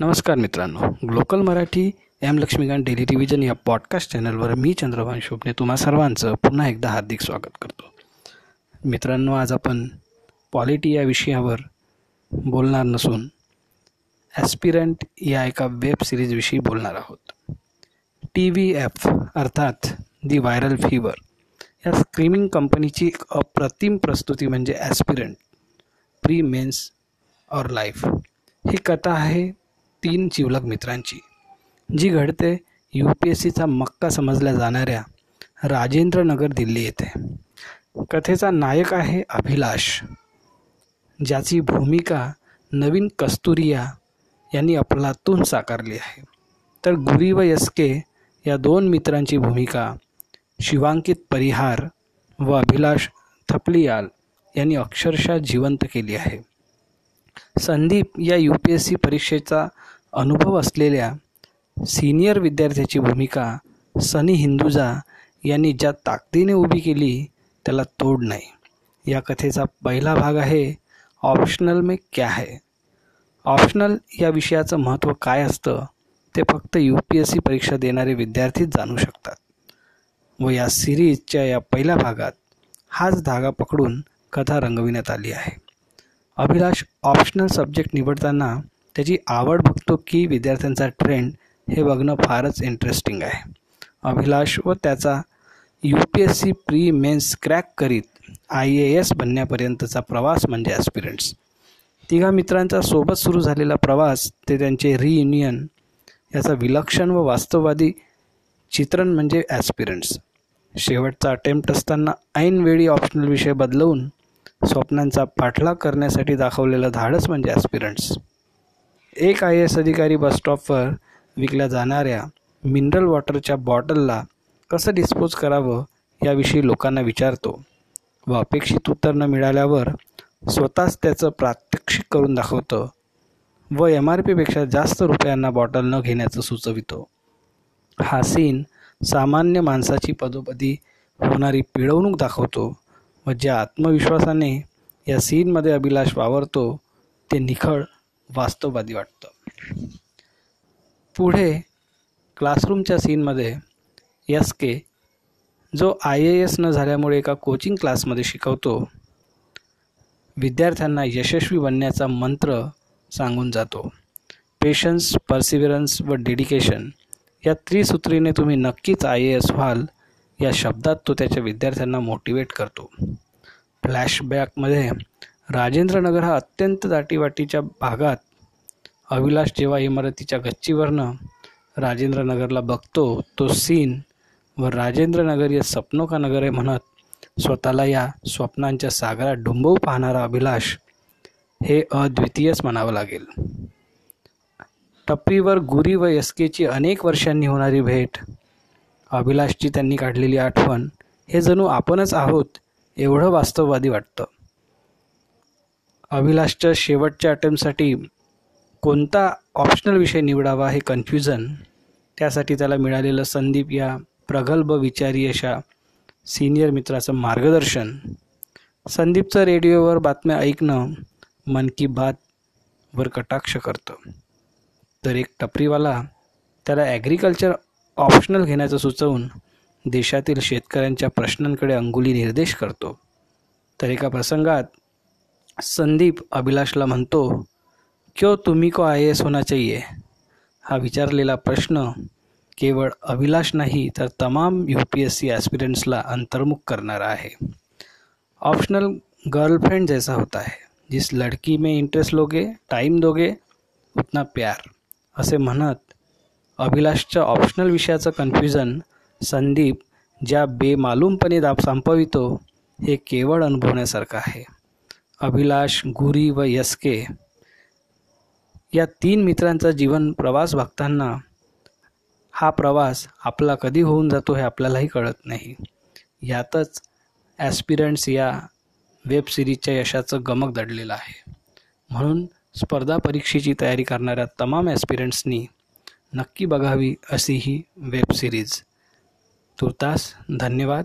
नमस्कार मित्रांनो. Glocal Marathi M Laxmikant daily revision या पॉडकास्ट चॅनलवर मी चंद्रभान शोभने तुम्हा सर्वांचं पुन्हा एकदा हार्दिक स्वागत करतो. मित्रांनो आज आपण पॉलिटी या विषयावर बोलणार नसून ॲस्पिरंट या एका वेब सिरीजविषयी बोलणार आहोत. टी व्ही एफ अर्थात दी व्हायरल फीवर या स्क्रीमिंग कंपनीची एक अप्रतिम प्रस्तुती म्हणजे aspirant pre mains or life ही कथा आहे तीन जिवलग मित्रांची. जी घडते यू पी एस सीचा मक्का समजल्या जाणाऱ्या राजेंद्रनगर दिल्ली येथे. कथेचा नायक आहे अभिलाष ज्याची भूमिका नवीन कस्तुरिया यांनी अफलातून साकारली आहे. तर गुरी व यसके या दोन मित्रांची भूमिका शिवांकित परिहार व अभिलाष थपलियाल यांनी अक्षरशः जिवंत केली आहे. संदीप या यू पी एस सी परीक्षेचा अनुभव असलेल्या सिनियर विद्यार्थ्याची भूमिका सनी हिंदुजा यांनी ज्या ताकदीने उभी केली त्याला तोड नाही. या कथेचा पहिला भाग आहे ऑप्शनल में क्या है? ऑप्शनल या विषयाचं महत्त्व काय असतं ते फक्त यू पी एस सी परीक्षा देणारे विद्यार्थीच जाणू शकतात. व या सिरीजच्या या पहिल्या भागात हाच धागा पकडून कथा रंगविण्यात आली आहे. अभिलाष ऑप्शनल सब्जेक्ट निवडताना त्याची आवड बघतो की विद्यार्थ्यांचा ट्रेंड हे बघणं फारच इंटरेस्टिंग आहे. अभिलाष व त्याचा U P S C pre mains crack करीत आय ए एस बनण्यापर्यंतचा प्रवास म्हणजे ॲस्पिरंट्स तिघा मित्रांचा सोबत सुरू झालेला प्रवास ते त्यांचे रियुनियन याचा विलक्षण व वास्तववादी चित्रण म्हणजे ॲस्पिरंट्स शेवटचा अटेम्प्ट असताना ऐनवेळी ऑप्शनल विषय बदलवून स्वप्नांचा पाठलाग करण्यासाठी दाखवलेलं धाडस म्हणजे ॲस्पिरंट्स एक आय एस अधिकारी बसस्टॉपवर विकल्या जाणाऱ्या मिनरल वॉटरच्या बॉटलला कसं डिस्पोज करावं याविषयी लोकांना विचारतो व अपेक्षित उत्तर न मिळाल्यावर स्वतःच त्याचं प्रात्यक्षिक करून दाखवतं व एम आर पीपेक्षा जास्त रुपयांना बॉटल न घेण्याचं सुचवितो. हा सीन सामान्य माणसाची पदोपदी होणारी पिळवणूक दाखवतो व ज्या आत्मविश्वासाने या सीनमध्ये अभिलाष वावरतो ते निखळ वास्तववादी वाटतं. पुढे क्लासरूमच्या सीनमध्ये एस के जो आय ए एस न झाल्यामुळे एका कोचिंग क्लासमध्ये शिकवतो विद्यार्थ्यांना यशस्वी बनण्याचा मंत्र सांगून जातो. पेशन्स पर्सिव्हरन्स व डेडिकेशन या त्रिसूत्रीने तुम्ही नक्कीच आय ए एस व्हाल या शब्दात तो त्याच्या विद्यार्थ्यांना मोटिवेट करतो. फ्लॅशबॅकमध्ये राजेंद्रनगर हा अत्यंत दाटीवाटीच्या भागात अविलास जेव्हा इमारतीच्या गच्चीवरनं राजेंद्रनगरला बघतो तो सीन व राजेंद्रनगर या सपनो का नगर आहे म्हणत स्वतःला या स्वप्नांच्या सागरात डुंबवू पाहणारा अभिलाष हे अद्वितीयच म्हणावं लागेल. टप्पीवर गुरी व यसकेची अनेक वर्षांनी होणारी भेट अभिलाषची त्यांनी काढलेली आठवण हे जणू आपणच आहोत एवढं वास्तववादी वाटतं. अभिलाषच्या शेवटच्या अटेम्प्टसाठी कोणता ऑप्शनल विषय निवडावा हे कन्फ्युजन त्यासाठी त्याला मिळालेलं संदीप या प्रगल्भ विचारी अशा सिनियर मित्राचं मार्गदर्शन. संदीपचं रेडिओवर बातम्या ऐकणं मन की बातवर कटाक्ष करतं. तर एक टपरीवाला त्याला ॲग्रिकल्चर ऑप्शनल घेण्याचं सुचवून देशातील शेतकऱ्यांच्या प्रश्नांकडे अंगुली निर्देश करतो. तर एका प्रसंगात संदीप अभिलाषला म्हणतो क्यों तुम्ही को आय एस होना चाहिए? हा विचारलेला प्रश्न केवळ अभिलाष नाही तर तमाम यू पी एस सी ॲस्पिरंट्सला अंतर्मुख करणारा आहे. ऑप्शनल गर्लफ्रेंड जैसा होता है जिस लड़की में इंटरेस्ट लोगे टाइम दोगे उतना प्यार. असे म्हणत अभिलाषच्या ऑप्शनल विषयाचं कन्फ्युजन संदीप ज्या बेमालूमपणे दाब संपवितो हे केवळ अनुभवण्यासारखं आहे. अभिलाष गुरी व यसके या तीन मित्रांचा जीवन प्रवास बघताना हा प्रवास आपला कधी होऊन जातो हे आपल्यालाही कळत नाही. यातच ॲस्पिरंट्स या वेब सिरीजच्या यशाचं गमक दडलेलं आहे. म्हणून स्पर्धा परीक्षेची तयारी करणाऱ्या तमाम ॲस्पिरंट्सनी नक्की बघावी अशी ही वेब सिरीज. तुर्तास धन्यवाद.